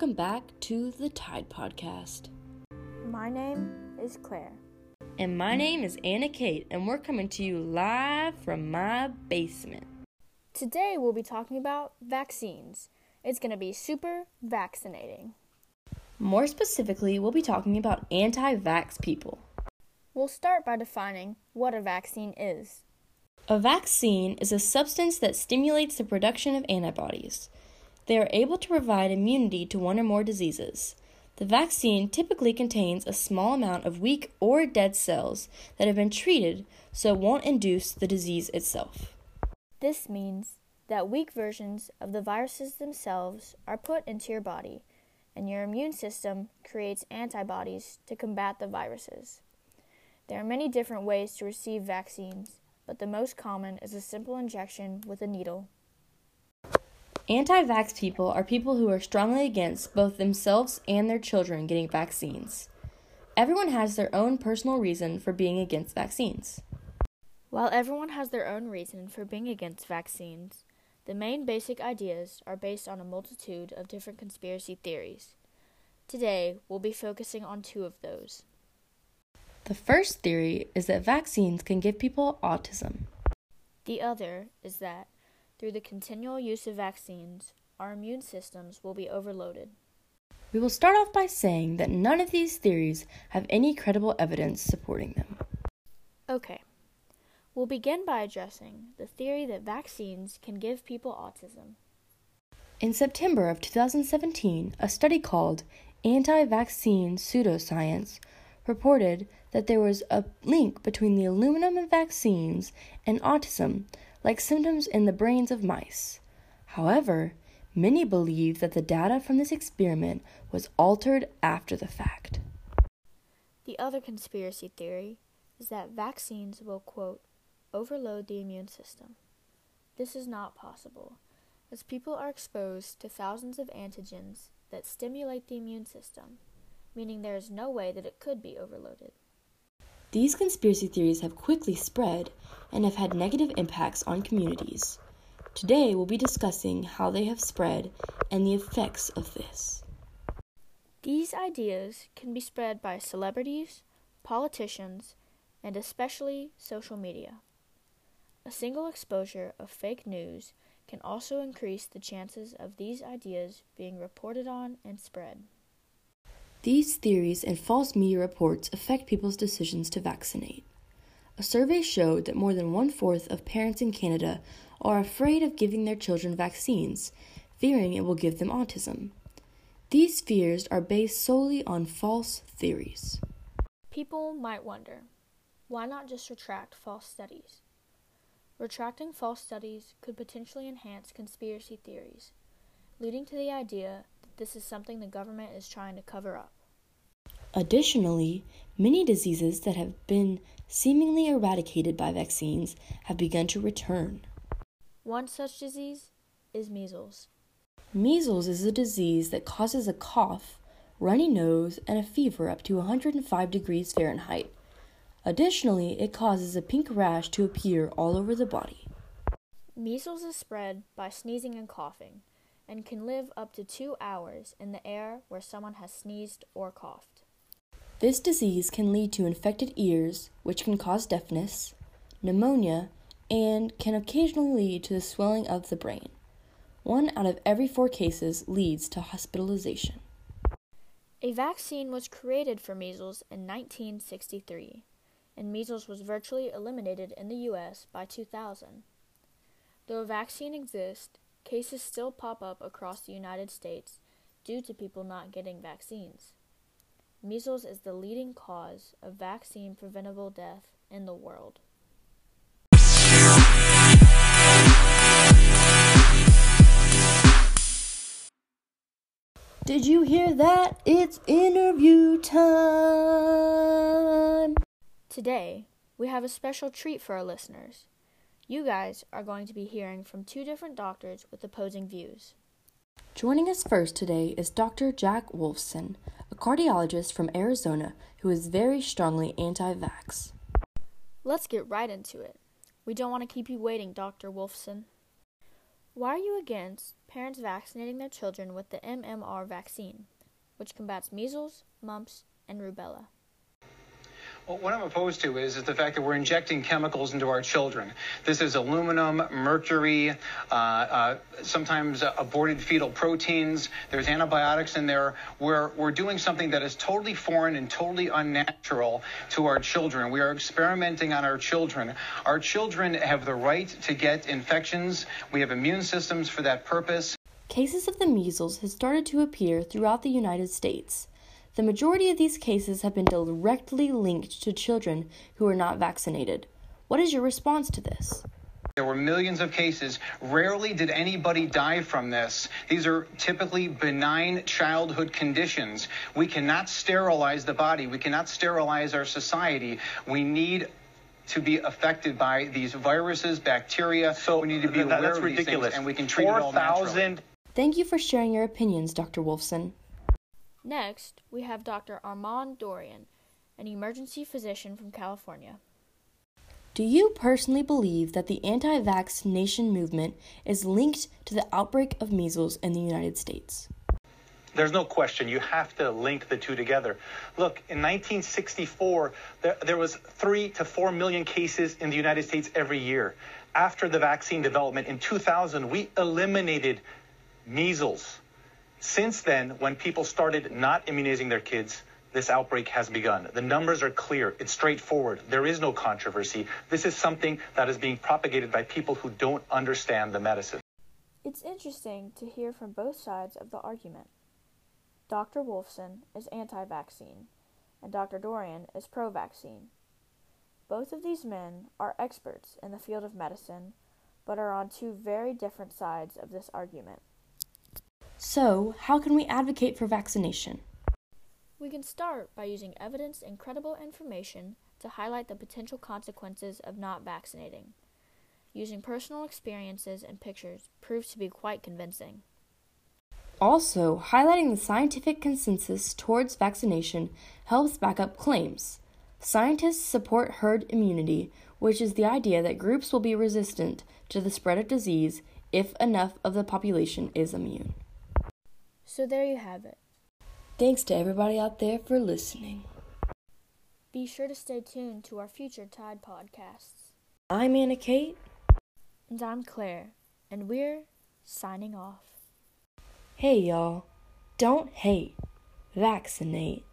welcome back to the Tide Podcast. My name is Claire. And my name is Anna Kate, and we're coming to you live from my basement. Today we'll be talking about vaccines. It's going to be super vaccinating. More specifically, we'll be talking about anti vax people. We'll start by defining what a vaccine is. A vaccine is a substance that stimulates the production of antibodies. They are able to provide immunity to one or more diseases. The vaccine typically contains a small amount of weak or dead cells that have been treated so it won't induce the disease itself. This means that weak versions of the viruses themselves are put into your body, and your immune system creates antibodies to combat the viruses. There are many different ways to receive vaccines, but the most common is a simple injection with a needle. Anti vax people are people who are strongly against both themselves and their children getting vaccines. Everyone has their own personal reason for being against vaccines. While everyone has their own reason for being against vaccines, the main basic ideas are based on a multitude of different conspiracy theories. Today, we'll be focusing on two of those. The first theory is that vaccines can give people autism. The other is that through the continual use of vaccines, our immune systems will be overloaded. We will start off by saying that none of these theories have any credible evidence supporting them. Okay. We'll begin by addressing the theory that vaccines can give people autism. In September of 2017, a study called Anti Vaccine Pseudoscience reported that there was a link between the aluminum in vaccines and autism like symptoms in the brains of mice. However, many believe that the data from this experiment was altered after the fact. The other conspiracy theory is that vaccines will, quote, overload the immune system. This is not possible, as people are exposed to thousands of antigens that stimulate the immune system, meaning there is no way that it could be overloaded. These conspiracy theories have quickly spread and have had negative impacts on communities. Today, we'll be discussing how they have spread and the effects of this. These ideas can be spread by celebrities, politicians, and especially social media. A single exposure of fake news can also increase the chances of these ideas being reported on and spread. These theories and false media reports affect people's decisions to vaccinate. A survey showed that more than one fourth of parents in Canada are afraid of giving their children vaccines, fearing it will give them autism. These fears are based solely on false theories. People might wonder why not just retract false studies? Retracting false studies could potentially enhance conspiracy theories, leading to the idea that this is something the government is trying to cover up. Additionally, many diseases that have been seemingly eradicated by vaccines have begun to return. One such disease is measles. Measles is a disease that causes a cough, runny nose, and a fever up to 105 degrees Fahrenheit. Additionally, it causes a pink rash to appear all over the body. Measles is spread by sneezing and coughing and can live up to two hours in the air where someone has sneezed or coughed. This disease can lead to infected ears, which can cause deafness, pneumonia, and can occasionally lead to the swelling of the brain. One out of every four cases leads to hospitalization. A vaccine was created for measles in 1963, and measles was virtually eliminated in the U.S. by 2000. Though a vaccine exists, Cases still pop up across the United States due to people not getting vaccines. Measles is the leading cause of vaccine preventable death in the world. Did you hear that? It's interview time! Today, we have a special treat for our listeners. You guys are going to be hearing from two different doctors with opposing views. Joining us first today is Dr. Jack Wolfson, a cardiologist from Arizona who is very strongly anti vax. Let's get right into it. We don't want to keep you waiting, Dr. Wolfson. Why are you against parents vaccinating their children with the MMR vaccine, which combats measles, mumps, and rubella? What I'm opposed to is, is the fact that we're injecting chemicals into our children. This is aluminum, mercury, uh, uh, sometimes aborted fetal proteins. There's antibiotics in there. We're, we're doing something that is totally foreign and totally unnatural to our children. We are experimenting on our children. Our children have the right to get infections. We have immune systems for that purpose. Cases of the measles have started to appear throughout the United States. The majority of these cases have been directly linked to children who are not vaccinated. What is your response to this? There were millions of cases. Rarely did anybody die from this. These are typically benign childhood conditions. We cannot sterilize the body. We cannot sterilize our society. We need to be affected by these viruses, bacteria. So we need to be that, aware that's of ridiculous. these things, and we can treat 4, it all naturally. Thank you for sharing your opinions, Dr. Wolfson. Next, we have Dr. Armand Dorian, an emergency physician from California. Do you personally believe that the anti vaccination movement is linked to the outbreak of measles in the United States? There's no question. You have to link the two together. Look, in 1964, there, there was three to four million cases in the United States every year. After the vaccine development in 2000, we eliminated measles. Since then, when people started not immunizing their kids, this outbreak has begun. The numbers are clear. It's straightforward. There is no controversy. This is something that is being propagated by people who don't understand the medicine. It's interesting to hear from both sides of the argument. Dr. Wolfson is anti vaccine, and Dr. Dorian is pro vaccine. Both of these men are experts in the field of medicine, but are on two very different sides of this argument. So, how can we advocate for vaccination? We can start by using evidence and credible information to highlight the potential consequences of not vaccinating. Using personal experiences and pictures proves to be quite convincing. Also, highlighting the scientific consensus towards vaccination helps back up claims. Scientists support herd immunity, which is the idea that groups will be resistant to the spread of disease if enough of the population is immune. So there you have it. Thanks to everybody out there for listening. Be sure to stay tuned to our future Tide podcasts. I'm Anna Kate. And I'm Claire. And we're signing off. Hey, y'all. Don't hate, vaccinate.